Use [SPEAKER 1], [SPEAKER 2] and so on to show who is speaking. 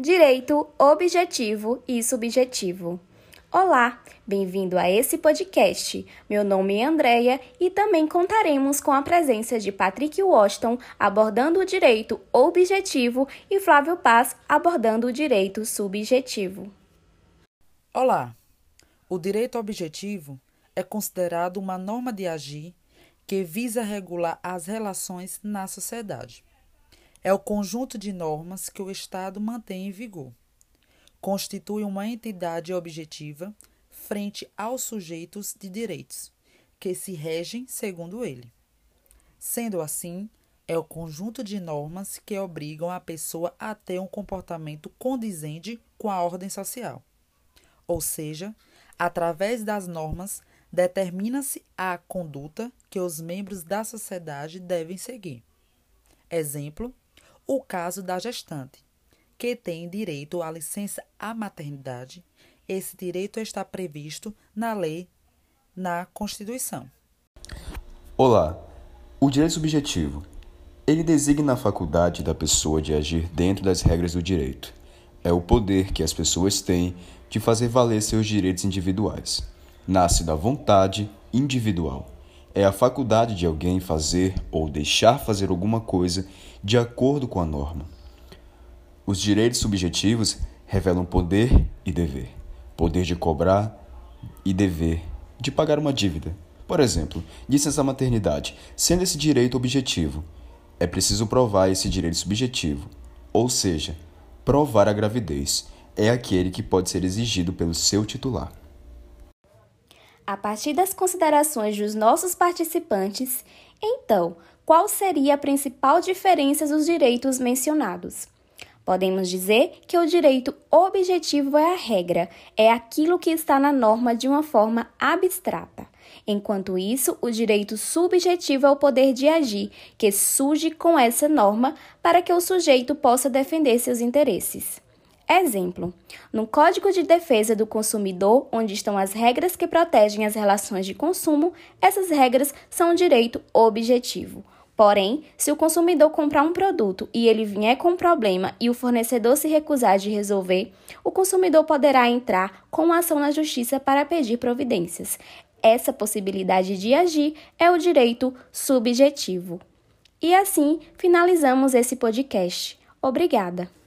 [SPEAKER 1] Direito objetivo e subjetivo. Olá, bem-vindo a esse podcast. Meu nome é Andreia e também contaremos com a presença de Patrick Washington abordando o direito objetivo e Flávio Paz abordando o direito subjetivo.
[SPEAKER 2] Olá. O direito objetivo é considerado uma norma de agir que visa regular as relações na sociedade é o conjunto de normas que o Estado mantém em vigor. Constitui uma entidade objetiva frente aos sujeitos de direitos, que se regem segundo ele. Sendo assim, é o conjunto de normas que obrigam a pessoa a ter um comportamento condizente com a ordem social. Ou seja, através das normas, determina-se a conduta que os membros da sociedade devem seguir. Exemplo: o caso da gestante, que tem direito à licença à maternidade. Esse direito está previsto na lei, na Constituição.
[SPEAKER 3] Olá. O direito subjetivo. Ele designa a faculdade da pessoa de agir dentro das regras do direito. É o poder que as pessoas têm de fazer valer seus direitos individuais. Nasce da vontade individual é a faculdade de alguém fazer ou deixar fazer alguma coisa de acordo com a norma. Os direitos subjetivos revelam poder e dever, poder de cobrar e dever de pagar uma dívida. Por exemplo, licença maternidade, sendo esse direito objetivo, é preciso provar esse direito subjetivo, ou seja, provar a gravidez é aquele que pode ser exigido pelo seu titular.
[SPEAKER 1] A partir das considerações dos nossos participantes, então, qual seria a principal diferença dos direitos mencionados? Podemos dizer que o direito objetivo é a regra, é aquilo que está na norma de uma forma abstrata. Enquanto isso, o direito subjetivo é o poder de agir, que surge com essa norma para que o sujeito possa defender seus interesses. Exemplo: no Código de Defesa do Consumidor, onde estão as regras que protegem as relações de consumo, essas regras são um direito objetivo. Porém, se o consumidor comprar um produto e ele vier com um problema e o fornecedor se recusar de resolver, o consumidor poderá entrar com ação na justiça para pedir providências. Essa possibilidade de agir é o direito subjetivo. E assim finalizamos esse podcast. Obrigada.